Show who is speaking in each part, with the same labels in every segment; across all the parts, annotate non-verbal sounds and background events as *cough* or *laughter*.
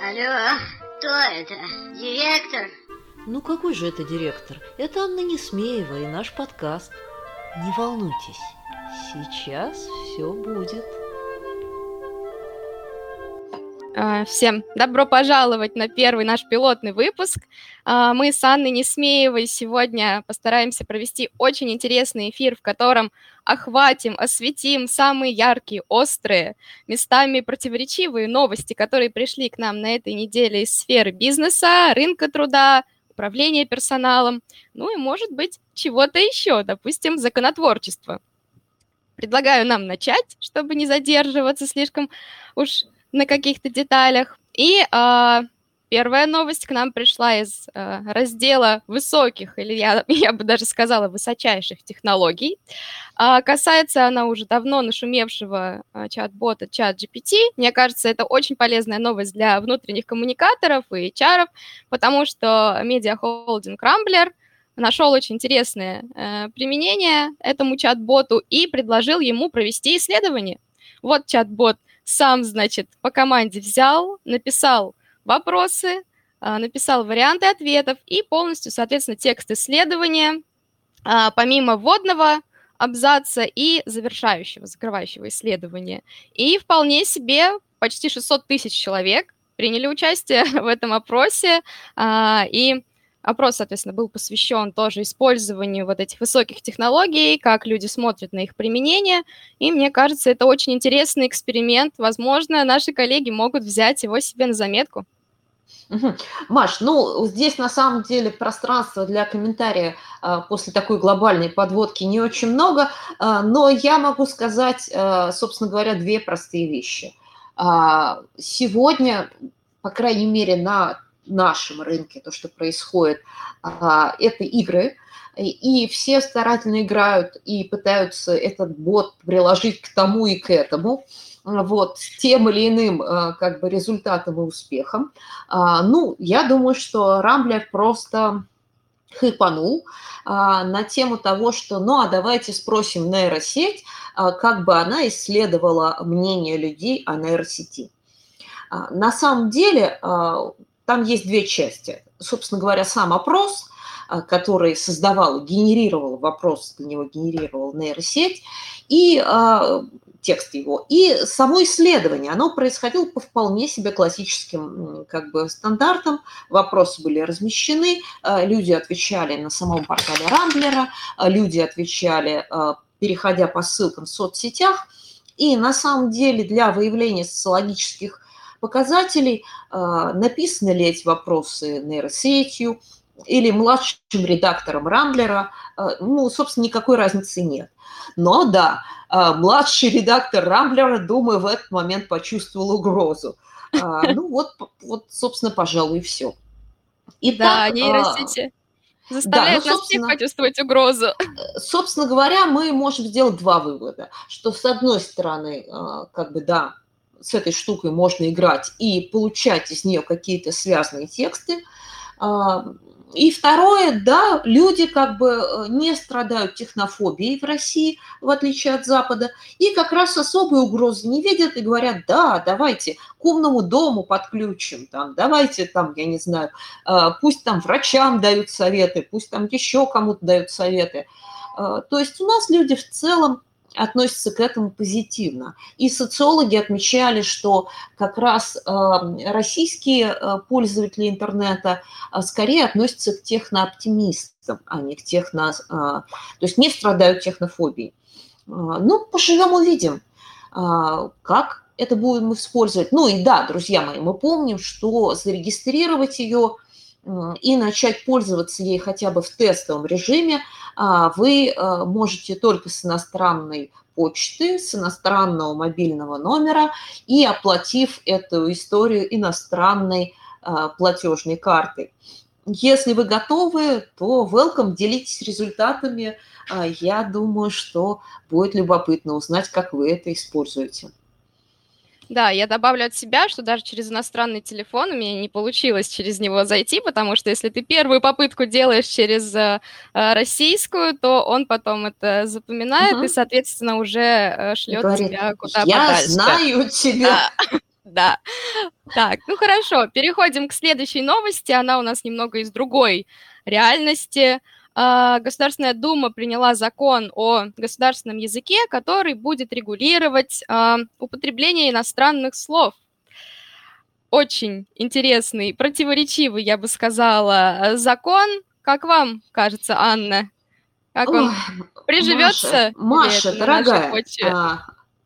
Speaker 1: Алло, кто это? Директор?
Speaker 2: Ну какой же это директор? Это Анна Несмеева и наш подкаст. Не волнуйтесь, сейчас все будет.
Speaker 3: А, всем добро пожаловать на первый наш пилотный выпуск. А, мы с Анной Несмеевой сегодня постараемся провести очень интересный эфир, в котором охватим, осветим самые яркие, острые, местами противоречивые новости, которые пришли к нам на этой неделе из сферы бизнеса, рынка труда, управления персоналом, ну и, может быть, чего-то еще, допустим, законотворчество. Предлагаю нам начать, чтобы не задерживаться слишком уж на каких-то деталях. И э, первая новость к нам пришла из э, раздела высоких, или я, *laughs* я бы даже сказала, высочайших технологий. Э, касается она уже давно нашумевшего э, чат-бота ChatGPT. Мне кажется, это очень полезная новость для внутренних коммуникаторов и HR, потому что медиахолдинг Rambler нашел очень интересное э, применение этому чат-боту и предложил ему провести исследование. Вот чат-бот сам, значит, по команде взял, написал вопросы, а, написал варианты ответов и полностью, соответственно, текст исследования, а, помимо вводного абзаца и завершающего, закрывающего исследования. И вполне себе почти 600 тысяч человек приняли участие *laughs* в этом опросе, а, и Опрос, соответственно, был посвящен тоже использованию вот этих высоких технологий, как люди смотрят на их применение. И мне кажется, это очень интересный эксперимент. Возможно, наши коллеги могут взять его себе на заметку.
Speaker 4: Маш, ну здесь на самом деле пространства для комментария а, после такой глобальной подводки не очень много, а, но я могу сказать, а, собственно говоря, две простые вещи. Сегодня, по крайней мере, на нашем рынке, то, что происходит, а, это игры, и все старательно играют и пытаются этот бот приложить к тому и к этому, вот, с тем или иным а, как бы результатом и успехом. А, ну, я думаю, что Рамблер просто хайпанул на тему того, что, ну, а давайте спросим нейросеть, как бы она исследовала мнение людей о нейросети. На самом деле там есть две части. Собственно говоря, сам опрос, а, который создавал, генерировал вопрос, для него генерировал нейросеть, и э, текст его. И само исследование, оно происходило по вполне себе классическим как бы, стандартам. Вопросы были размещены, э, люди отвечали на самом портале Рамблера, люди отвечали, переходя по ссылкам в соцсетях. И на самом деле для выявления социологических показателей, а, написаны ли эти вопросы нейросетью или младшим редактором Рамблера, а, ну, собственно, никакой разницы нет. Но да, а, младший редактор Рамблера, думаю, в этот момент почувствовал угрозу. Ну вот, вот собственно, пожалуй, и все.
Speaker 3: Итак, да, нейросети заставляют да, ну, нас всех почувствовать угрозу.
Speaker 4: Собственно говоря, мы можем сделать два вывода. Что, с одной стороны, как бы, да, с этой штукой можно играть и получать из нее какие-то связанные тексты. А, и второе, да, люди как бы э, не страдают технофобией в России, в отличие от Запада, и как раз особой угрозы не видят и говорят, да, давайте к умному дому подключим, там, давайте там, я не знаю, а, пусть там врачам дают советы, пусть там еще кому-то дают советы. А, то есть у нас люди в целом относятся к этому позитивно. И социологи отмечали, что как раз э, российские э, пользователи интернета э, скорее относятся к технооптимистам, а не к техно... То есть не страдают технофобией. Ну, поживем увидим, как это будем использовать. Ну и да, друзья мои, мы помним, что зарегистрировать ее и начать пользоваться ей хотя бы в тестовом режиме а, вы а, можете только с иностранной почты, с иностранного мобильного номера и оплатив эту историю иностранной а, платежной картой. Если вы готовы, то welcome, делитесь результатами. Я думаю, что будет любопытно узнать, как вы это используете.
Speaker 3: Да, я добавлю от себя, что даже через иностранный телефон у меня не получилось через него зайти, потому что если ты первую попытку делаешь через э, э российскую, то он потом это запоминает угу. и, соответственно, уже э, шлет Говорит, тебя куда
Speaker 4: я подальше. Я знаю тебя.
Speaker 3: Да. *laughs* да. Так, ну хорошо, переходим к следующей новости. Она у нас немного из другой реальности. А, Государственная Дума приняла закон о государственном языке, который будет регулировать а, употребление иностранных слов. Очень интересный, противоречивый, я бы сказала, закон. Как вам кажется, Анна? Как вам приживется?
Speaker 4: Маша, Маша дорогая,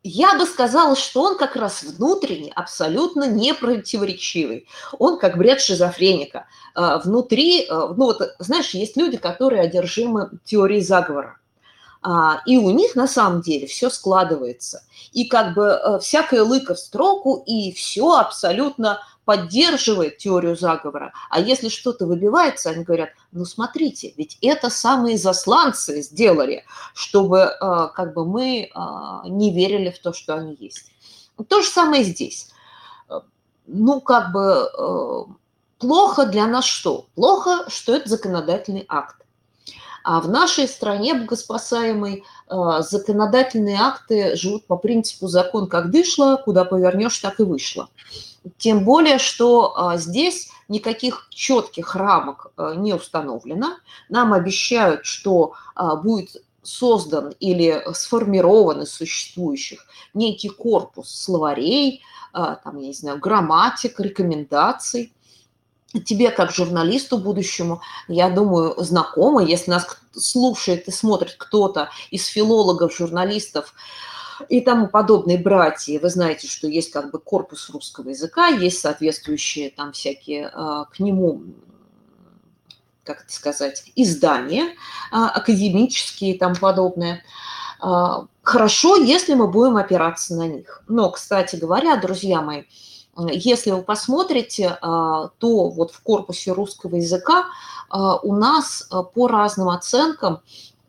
Speaker 4: я бы сказала, что он как раз внутренне абсолютно не противоречивый. Он как бред шизофреника. А, внутри, а, ну вот, знаешь, есть люди, которые одержимы теорией заговора. А, и у них на самом деле все складывается. И как бы всякая лыка в строку, и все абсолютно поддерживает теорию заговора. А если что-то выбивается, они говорят, ну смотрите, ведь это самые засланцы сделали, чтобы э, как бы мы э, не верили в то, что они есть. То же самое здесь. Ну, как бы э, плохо для нас что? Плохо, что это законодательный акт. А в нашей стране богоспасаемой законодательные акты живут по принципу закон как дышло, куда повернешь, так и вышло. Тем более, что а, здесь никаких четких рамок а, не установлено. Нам обещают, что а, будет создан или сформирован из существующих некий корпус словарей, там, я не знаю, грамматик, рекомендаций. Тебе, как журналисту будущему, я думаю, знакомо, если нас слушает и смотрит кто-то из филологов, журналистов, и тому подобные братья. Вы знаете, что есть как бы корпус русского языка, есть соответствующие там всякие а, к нему как это сказать, издания а, академические и тому подобное. А, хорошо, если мы будем опираться на них. Но, кстати говоря, друзья мои, если вы посмотрите, то вот в корпусе русского языка у нас по разным оценкам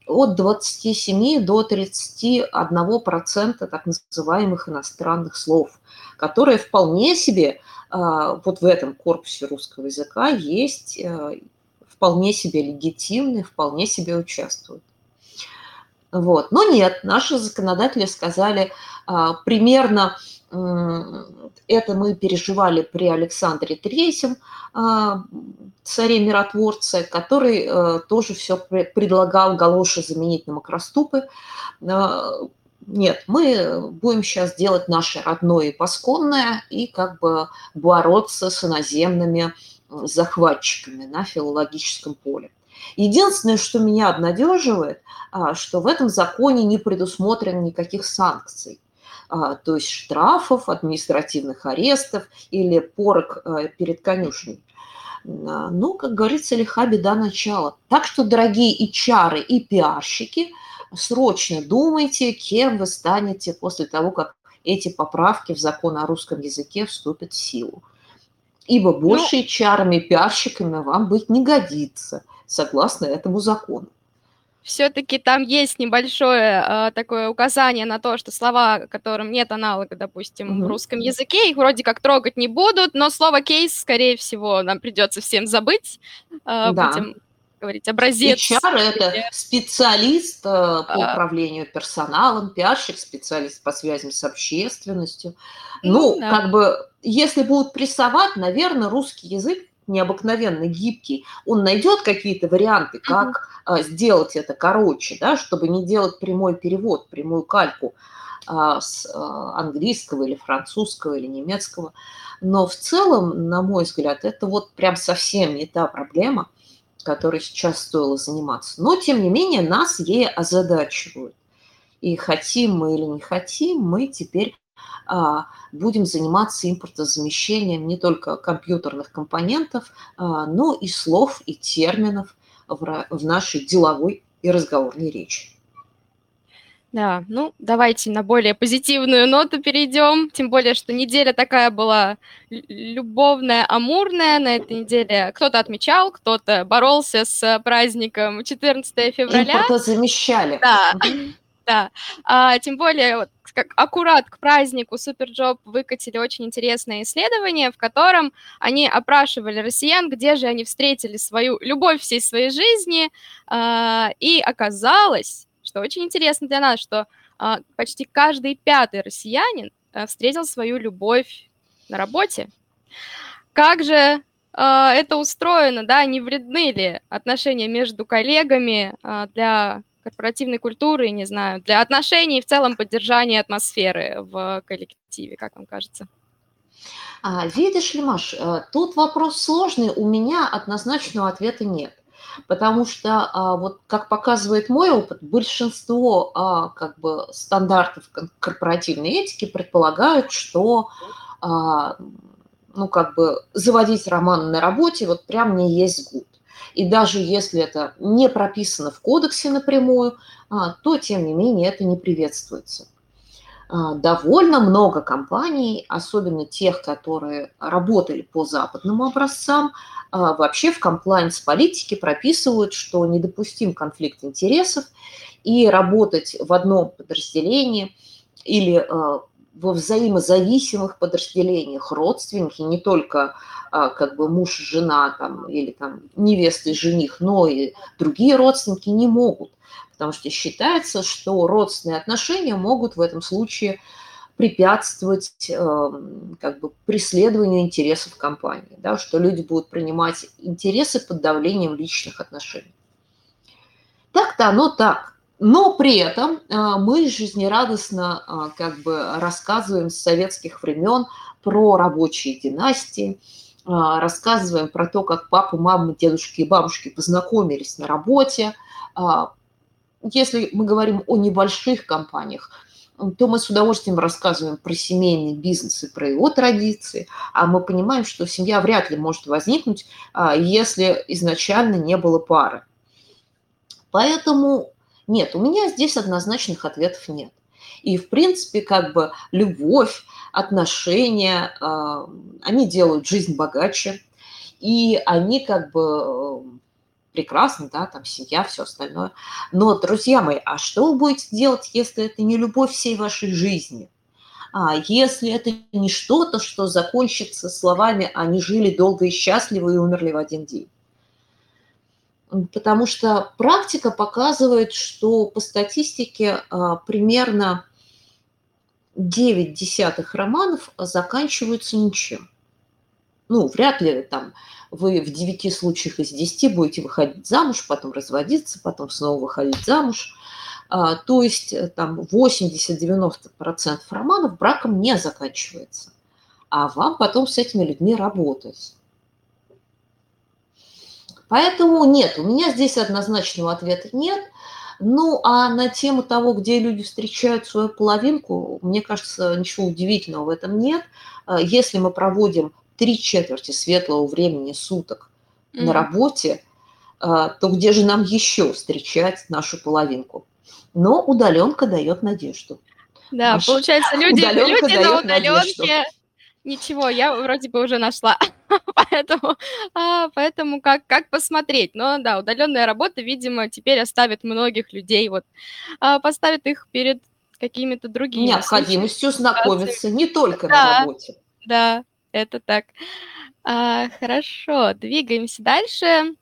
Speaker 4: от 27 до 31 процента так называемых иностранных слов, которые вполне себе а, вот в этом корпусе русского языка есть, э, вполне себе легитимны, вполне себе участвуют. Вот. Но нет, наши законодатели сказали а, примерно это мы переживали при Александре Третьем, а, царе-миротворце, который э, тоже все предлагал галоши заменить на макроступы. А, нет, мы будем сейчас делать наше родное и посконное и как бы бороться с иноземными захватчиками на филологическом поле. Единственное, что меня обнадеживает, а, что в этом законе не предусмотрено никаких санкций. А, то есть штрафов, административных арестов или порок э, перед конюшней. А, ну, как говорится, лиха беда начала. Так что, дорогие и чары, и пиарщики, срочно думайте, кем вы станете после того, как эти поправки в закон о русском языке вступят в силу. Ибо больше ну, чарами и пиарщиками вам быть не годится, согласно этому закону
Speaker 3: все-таки там есть небольшое э, такое указание на то, что слова, которым нет аналога, допустим, mm-hmm. в русском языке, их вроде как трогать не будут, но слово кейс, скорее всего, нам придется всем забыть. Э, да. Будем говорить образец.
Speaker 4: HR – это специалист э, по а... управлению персоналом, пиарщик, специалист по связям с общественностью. Ну, ну да. как бы, если будут прессовать, наверное, русский язык необыкновенно гибкий, он найдет какие-то варианты, как mm-hmm. сделать это короче, да, чтобы не делать прямой перевод, прямую кальку а, с а, английского или французского или немецкого. Но в целом, на мой взгляд, это вот прям совсем не та проблема, которой сейчас стоило заниматься. Но, тем не менее, нас ей озадачивают. И хотим мы или не хотим, мы теперь будем заниматься импортозамещением не только компьютерных компонентов, а, но и слов и терминов в нашей деловой и разговорной речи.
Speaker 3: Да, ну давайте на более позитивную ноту перейдем, тем более, что неделя такая была любовная, амурная. На этой неделе кто-то отмечал, кто-то боролся с праздником 14 февраля.
Speaker 4: Импортозамещали.
Speaker 3: Да, да. А, тем более, вот, как аккурат к празднику SuperJob выкатили очень интересное исследование, в котором они опрашивали россиян, где же они встретили свою любовь всей своей жизни, а, и оказалось, что очень интересно для нас, что а, почти каждый пятый россиянин а, встретил свою любовь на работе. Как же э, это устроено, да, не вредны ли отношения между коллегами э, для корпоративной культуры, не знаю, для отношений и в целом поддержания атмосферы в коллективе, как вам кажется?
Speaker 4: А, видишь ли, Маш, э, тут вопрос сложный, у меня однозначного ответа нет. Потому что, а, вот как показывает мой опыт, большинство а, как бы, стандартов корпоративной этики предполагают, что а, ну, как бы заводить роман на работе вот прям не есть гуд. И даже если это не прописано в кодексе напрямую, то, тем не менее, это не приветствуется. Довольно много компаний, особенно тех, которые работали по западным образцам, а, вообще в комплайнс-политике прописывают, что недопустим конфликт интересов, и работать в одном подразделении или а, во взаимозависимых подразделениях родственники, не только а, как бы муж, жена там, или там невеста и жених, но и другие родственники не могут, потому что считается, что родственные отношения могут в этом случае препятствовать эм, как бы, преследованию интересов компании, да, что люди будут принимать интересы под давлением личных отношений. Так-то оно так. Но при этом э, мы жизнерадостно э, как бы рассказываем с советских времен про рабочие династии, э, рассказываем про то, как папа, мама, дедушки и бабушки познакомились на работе. Если мы говорим о небольших компаниях, то мы с удовольствием рассказываем про семейный бизнес и про его традиции, а мы понимаем, что семья вряд ли может возникнуть, если изначально не было пары. Поэтому нет, у меня здесь однозначных ответов нет. И, в принципе, как бы любовь, отношения, а, они делают жизнь богаче, и они как бы прекрасно, да, там семья, все остальное. Но, друзья мои, а что вы будете делать, если это не любовь всей вашей жизни? А если это не что-то, что закончится словами «они жили долго и счастливо и умерли в один день»? Потому что практика показывает, что по статистике а, примерно 9 десятых романов заканчиваются ничем. Ну, вряд ли там вы в 9 случаях из 10 будете выходить замуж, потом разводиться, потом снова выходить замуж. А, то есть э, там 80-90% романов браком не заканчивается. А вам потом с этими людьми работать. Поэтому нет, у меня здесь однозначного ответа нет. Ну, а на тему того, где люди встречают свою половинку, мне кажется, ничего удивительного в этом нет. А, если мы проводим три четверти светлого времени суток mm-hmm. на работе, а, то где же нам еще встречать нашу половинку? Но удаленка дает надежду.
Speaker 3: Да, Наш... получается, люди, люди на удаленке. Ничего, я вроде бы уже нашла. *laughs* поэтому, а, поэтому как, как посмотреть? Но да, удаленная работа, видимо, теперь оставит многих людей, вот, а, поставит их перед какими-то другими.
Speaker 4: Необходимостью знакомиться не только да, на работе.
Speaker 3: Да, это так. А, хорошо, двигаемся дальше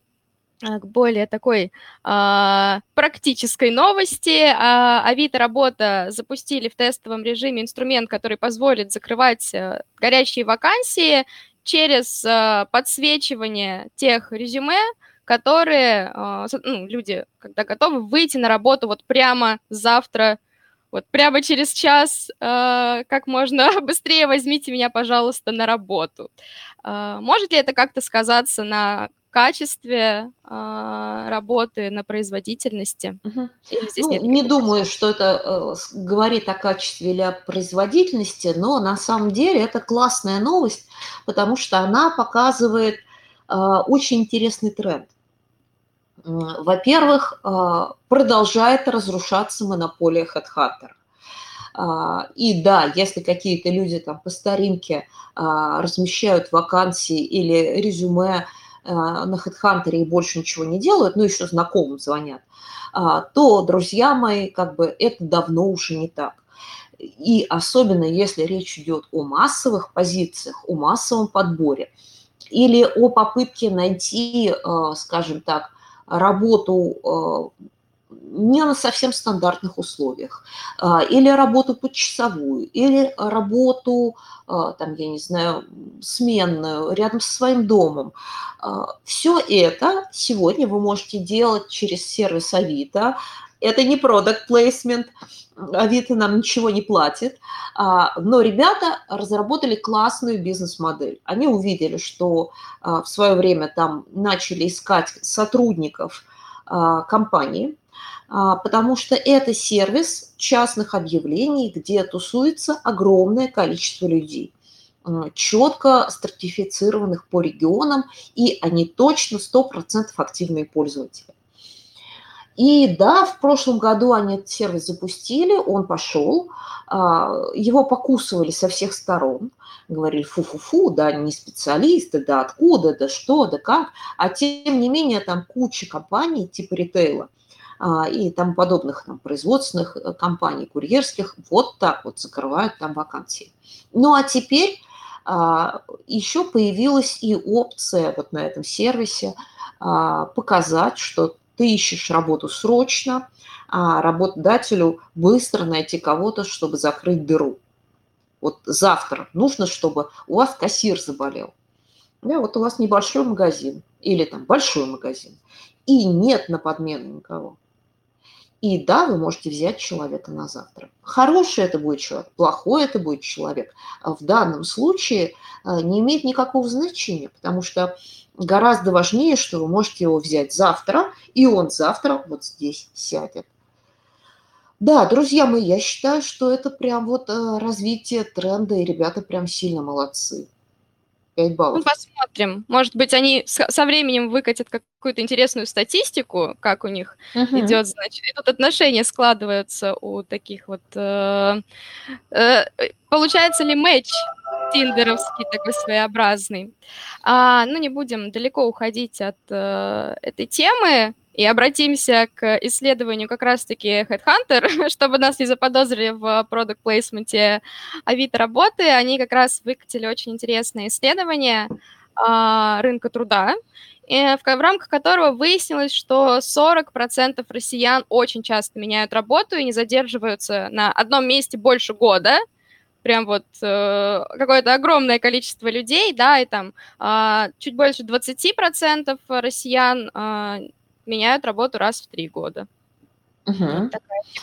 Speaker 3: к более такой а, практической новости. А, Авито Работа запустили в тестовом режиме инструмент, который позволит закрывать а, горящие вакансии через а, подсвечивание тех резюме, которые а, ну, люди, когда готовы выйти на работу вот прямо завтра вот прямо через час э, как можно *laughs* быстрее возьмите меня, пожалуйста, на работу. Э, может ли это как-то сказаться на качестве э, работы, на производительности?
Speaker 4: Угу. ну, не думаю, что это э, говорит о качестве или о производительности, но на самом деле это классная новость, потому что она показывает э, очень интересный тренд. Во-первых, а, продолжает разрушаться монополия HeadHunter. А, и да, если какие-то люди там по старинке размещают вакансии или резюме на HeadHunter и больше ничего не делают, ну еще знакомым звонят, то, друзья мои, как бы это давно уже не так. И особенно если речь идет о массовых позициях, о массовом подборе или о попытке найти, скажем так, работу э, не на совсем стандартных условиях, а, или работу подчасовую, или работу, а, там, я не знаю, сменную, рядом со своим домом. Все это сегодня вы можете делать через сервис Авито. Это не продукт placement, Авито нам ничего не платит, но ребята разработали классную бизнес-модель. Они увидели, что в свое время там начали искать сотрудников компании, а, потому что это сервис частных объявлений, где тусуется огромное количество людей четко стратифицированных по регионам, и они точно 100% активные пользователи. И да, в прошлом году они этот сервис запустили, он пошел, а, его покусывали со всех сторон, говорили фу-фу-фу, да, не специалисты, да откуда, да что, да как, а тем не менее там куча компаний типа ритейла – а, и тому подобных там, производственных э, компаний, курьерских, вот так вот закрывают там вакансии. Ну а теперь а, еще появилась и опция вот на этом сервисе а, показать, что ты ищешь работу срочно, а работодателю быстро найти кого-то, чтобы закрыть дыру. Вот завтра нужно, чтобы у вас кассир заболел. Да, вот у вас небольшой магазин или там большой магазин, и нет на подмену никого. И да, вы можете взять человека на завтра. Хороший это будет человек, плохой это будет человек. А в данном случае э, не имеет никакого значения, потому что гораздо важнее, что вы можете его взять завтра, и он завтра вот здесь сядет. Да, друзья мои, я считаю, что это прям вот э, развитие тренда, и ребята прям сильно молодцы. 5 баллов.
Speaker 3: Ну, посмотрим. Может быть, они со временем выкатят какую-то интересную статистику, как у них угу. идет, значит, и тут отношения складываются у таких вот... Э, э, получается ли матч тиндеровский такой своеобразный? А, ну, не будем далеко уходить от э, этой темы и обратимся к исследованию как раз-таки Headhunter, *laughs* чтобы нас не заподозрили в продукт плейсменте Авито работы. Они как раз выкатили очень интересное исследование а, рынка труда, в, в рамках которого выяснилось, что 40% россиян очень часто меняют работу и не задерживаются на одном месте больше года, прям вот э, какое-то огромное количество людей, да, и там э, чуть больше 20% россиян э, меняют работу раз в три года.
Speaker 4: Угу.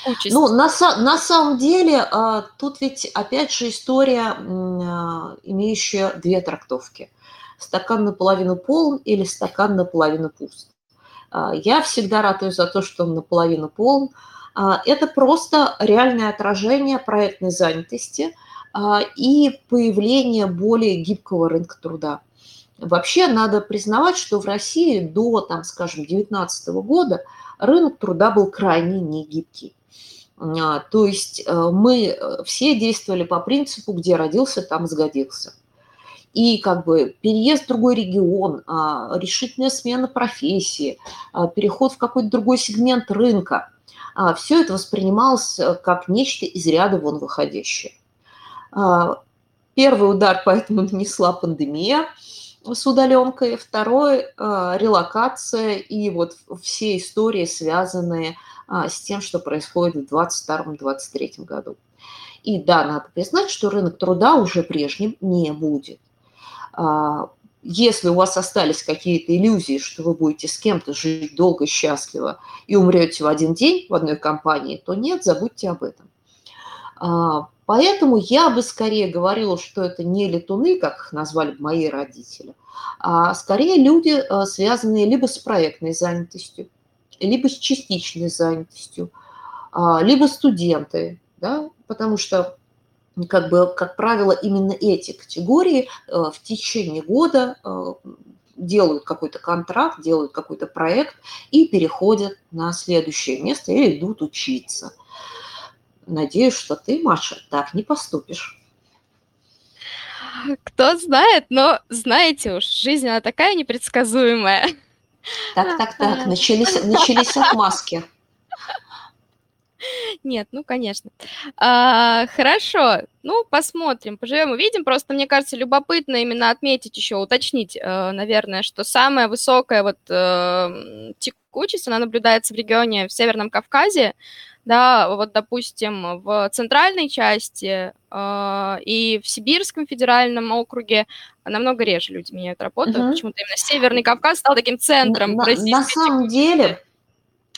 Speaker 4: Вот ну, на, на самом деле, а, тут ведь опять же история, а, имеющая две трактовки. Стакан наполовину полон или стакан наполовину пуст. А, я всегда ратую за то, что он наполовину полон. Это просто реальное отражение проектной занятости и появление более гибкого рынка труда. Вообще надо признавать, что в России до, там, скажем, 2019 года рынок труда был крайне негибкий. А, то есть э, мы э, все действовали по принципу, где родился, там сгодился. И как бы переезд в другой регион, а, решительная смена профессии, а, переход в какой-то другой сегмент рынка, все это воспринималось э, как нечто из ряда вон выходящее. Первый удар поэтому нанесла пандемия – с удаленкой, второй а, релокация и вот все истории, связанные а, с тем, что происходит в 2022-2023 году. И да, надо признать, что рынок труда уже прежним не будет. А, если у вас остались какие-то иллюзии, что вы будете с кем-то жить долго, счастливо и умрете в один день в одной компании, то нет, забудьте об этом. Поэтому я бы скорее говорила, что это не летуны, как их назвали мои родители, а скорее люди, э, связанные либо с проектной занятостью, либо с частичной занятостью, а, либо студенты, да, потому что как бы, как правило, именно эти категории э, в течение года э, делают какой-то контракт, делают какой-то проект и переходят на следующее место или идут учиться. Надеюсь, что ты, Маша, так не поступишь.
Speaker 3: Кто знает, но знаете уж, жизнь она такая непредсказуемая.
Speaker 4: Так, так, так, начались, начались отмазки.
Speaker 3: Нет, ну, конечно. А, хорошо, ну, посмотрим, поживем, увидим. Просто, мне кажется, любопытно именно отметить еще, уточнить, э, наверное, что самая высокая вот э, участь, она наблюдается в регионе в Северном Кавказе, да, вот, допустим, в центральной части э, и в Сибирском федеральном округе намного реже люди меняют работу. Угу. Почему-то именно Северный Кавказ стал таким центром.
Speaker 4: На, на самом деле,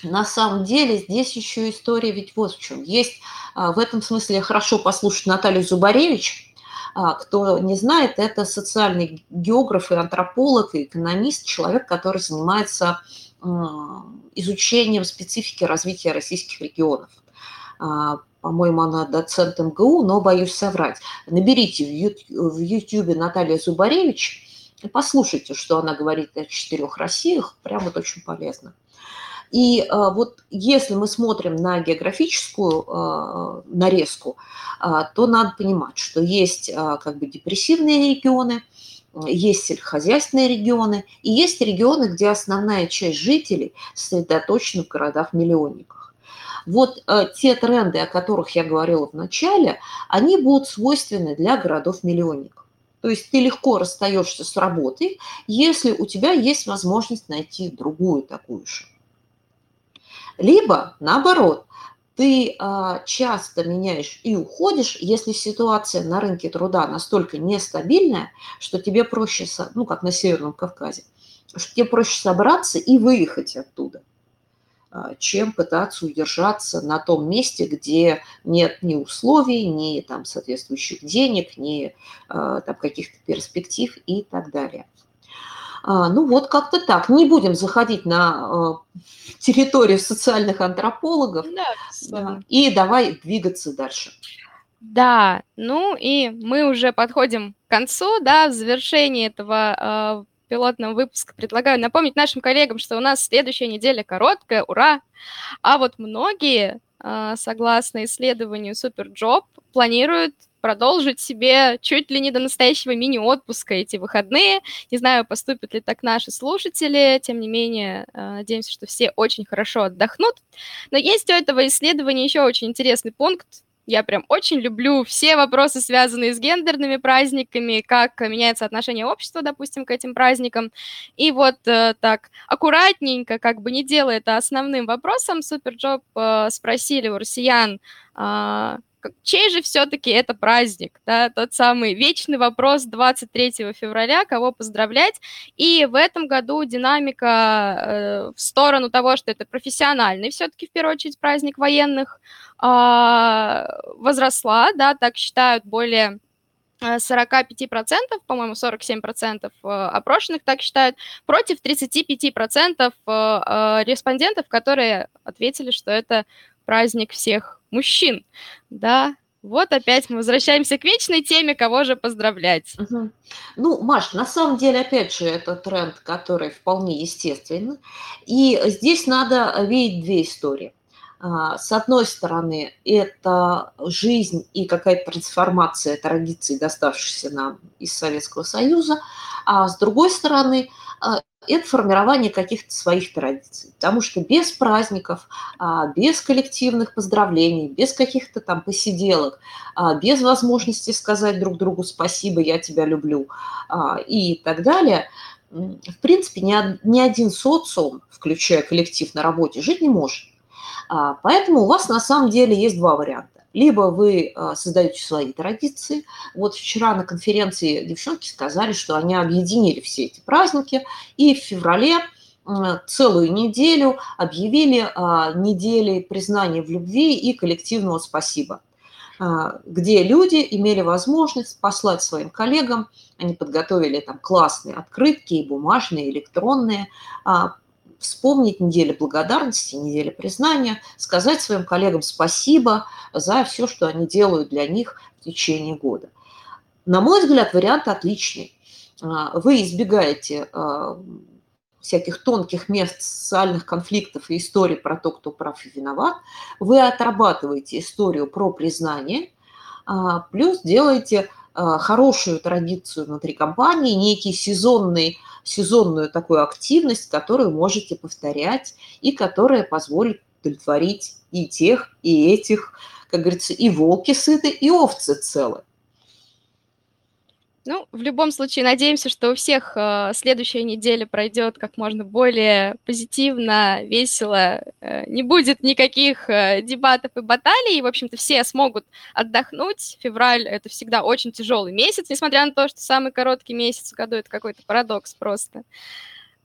Speaker 4: на самом деле здесь еще история ведь вот в чем. Есть а, в этом смысле хорошо послушать Наталью Зубаревич. А, кто не знает, это социальный географ и антрополог, и экономист, человек, который занимается изучением специфики развития российских регионов. А, по-моему, она доцент МГУ, но боюсь соврать. Наберите в YouTube Наталья Зубаревич и послушайте, что она говорит о четырех Россиях. Прям вот очень полезно. И а, вот если мы смотрим на географическую а, нарезку, а, то надо понимать, что есть как бы депрессивные регионы, есть сельскохозяйственные регионы, и есть регионы, где основная часть жителей сосредоточена в городах-миллионниках. Вот э, те тренды, о которых я говорила в начале, они будут свойственны для городов-миллионников. То есть ты легко расстаешься с работой, если у тебя есть возможность найти другую такую же. Либо, наоборот, ты а, часто меняешь и уходишь, если ситуация на рынке труда настолько нестабильная, что тебе проще, ну, как на Северном Кавказе, что тебе проще собраться и выехать оттуда, а, чем пытаться удержаться на том месте, где нет ни условий, ни там соответствующих денег, ни а, там каких-то перспектив и так далее. А, ну вот как-то так. Не будем заходить на э, территорию социальных антропологов. Да, и давай двигаться дальше.
Speaker 3: Да, ну и мы уже подходим к концу, да, в завершении этого э, пилотного выпуска предлагаю напомнить нашим коллегам, что у нас следующая неделя короткая, ура! А вот многие, э, согласно исследованию Superjob, планируют продолжить себе чуть ли не до настоящего мини-отпуска эти выходные. Не знаю, поступят ли так наши слушатели, тем не менее, э, надеемся, что все очень хорошо отдохнут. Но есть у этого исследования еще очень интересный пункт, я прям очень люблю все вопросы, связанные с гендерными праздниками, как меняется отношение общества, допустим, к этим праздникам. И вот э, так аккуратненько, как бы не делая это основным вопросом, SuperJob э, спросили у россиян, э, чей же все-таки это праздник, да, тот самый вечный вопрос 23 февраля, кого поздравлять, и в этом году динамика э, в сторону того, что это профессиональный все-таки в первую очередь праздник военных, э, возросла, да, так считают более 45%, по-моему, 47% э, опрошенных так считают, против 35% э, э, респондентов, которые ответили, что это праздник всех мужчин, да, вот опять мы возвращаемся к вечной теме, кого же поздравлять.
Speaker 4: Угу. Ну, Маш, на самом деле, опять же, это тренд, который вполне естественный. И здесь надо видеть две истории. А, с одной стороны, это жизнь и какая-то трансформация традиций, доставшихся нам из Советского Союза, а с другой стороны, это формирование каких-то своих традиций. Потому что без праздников, а, без коллективных поздравлений, без каких-то там посиделок, а, без возможности сказать друг другу спасибо, я тебя люблю и так далее, в принципе, ни один социум, включая коллектив на работе, жить не может. Поэтому у вас на самом деле есть два варианта либо вы а, создаете свои традиции. Вот вчера на конференции девчонки сказали, что они объединили все эти праздники, и в феврале целую неделю объявили а, неделей признания в любви и коллективного спасибо а, где люди имели возможность послать своим коллегам, они подготовили там классные открытки, и бумажные, и электронные, вспомнить неделю благодарности, неделю признания, сказать своим коллегам спасибо за все, что они делают для них в течение года. На мой взгляд, вариант отличный. А, вы избегаете а, всяких тонких мест социальных конфликтов и историй про то, кто прав и виноват. Вы отрабатываете историю про признание, а, плюс делаете хорошую традицию внутри компании, некий сезонный сезонную такую активность, которую можете повторять и которая позволит удовлетворить и тех, и этих, как говорится, и волки сыты, и овцы целы.
Speaker 3: Ну, в любом случае, надеемся, что у всех э, следующая неделя пройдет как можно более позитивно, весело. Э, не будет никаких э, дебатов и баталий. И, в общем-то, все смогут отдохнуть. Февраль — это всегда очень тяжелый месяц, несмотря на то, что самый короткий месяц в году — это какой-то парадокс просто.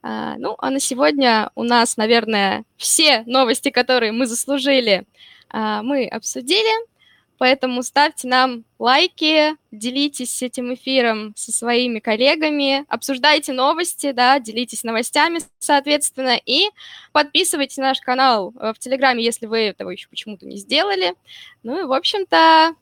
Speaker 3: А, ну, а на сегодня у нас, наверное, все новости, которые мы заслужили, а, мы обсудили. Поэтому ставьте нам лайки, делитесь этим эфиром со своими коллегами, обсуждайте новости, да, делитесь новостями, соответственно, и подписывайтесь на наш канал э, в Телеграме, если вы этого еще почему-то не сделали. Ну и, в общем-то,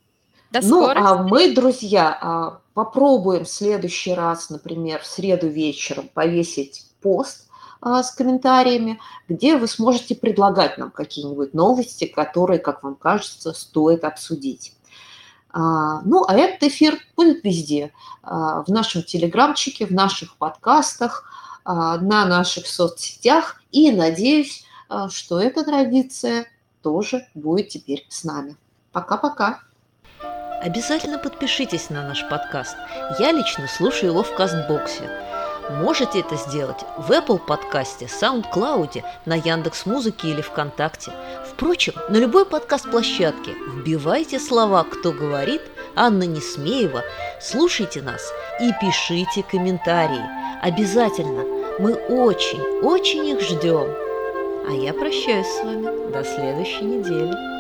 Speaker 3: до
Speaker 4: Ну, а мы, друзья, а, попробуем в следующий раз, например, в среду вечером повесить пост с комментариями, где вы сможете предлагать нам какие-нибудь новости, которые, как вам кажется, стоит обсудить. А, ну, а этот эфир будет везде. А, в нашем телеграмчике, в наших подкастах, на наших соцсетях. И надеюсь, что эта традиция тоже будет теперь с нами. Пока-пока.
Speaker 2: Обязательно подпишитесь на наш подкаст. Я лично слушаю его в Кастбоксе. Можете это сделать в Apple подкасте, SoundCloud, на Яндекс Музыке или ВКонтакте. Впрочем, на любой подкаст-площадке вбивайте слова «Кто говорит», Анна Несмеева, слушайте нас и пишите комментарии. Обязательно. Мы очень, очень их ждем. А я прощаюсь с вами до следующей недели.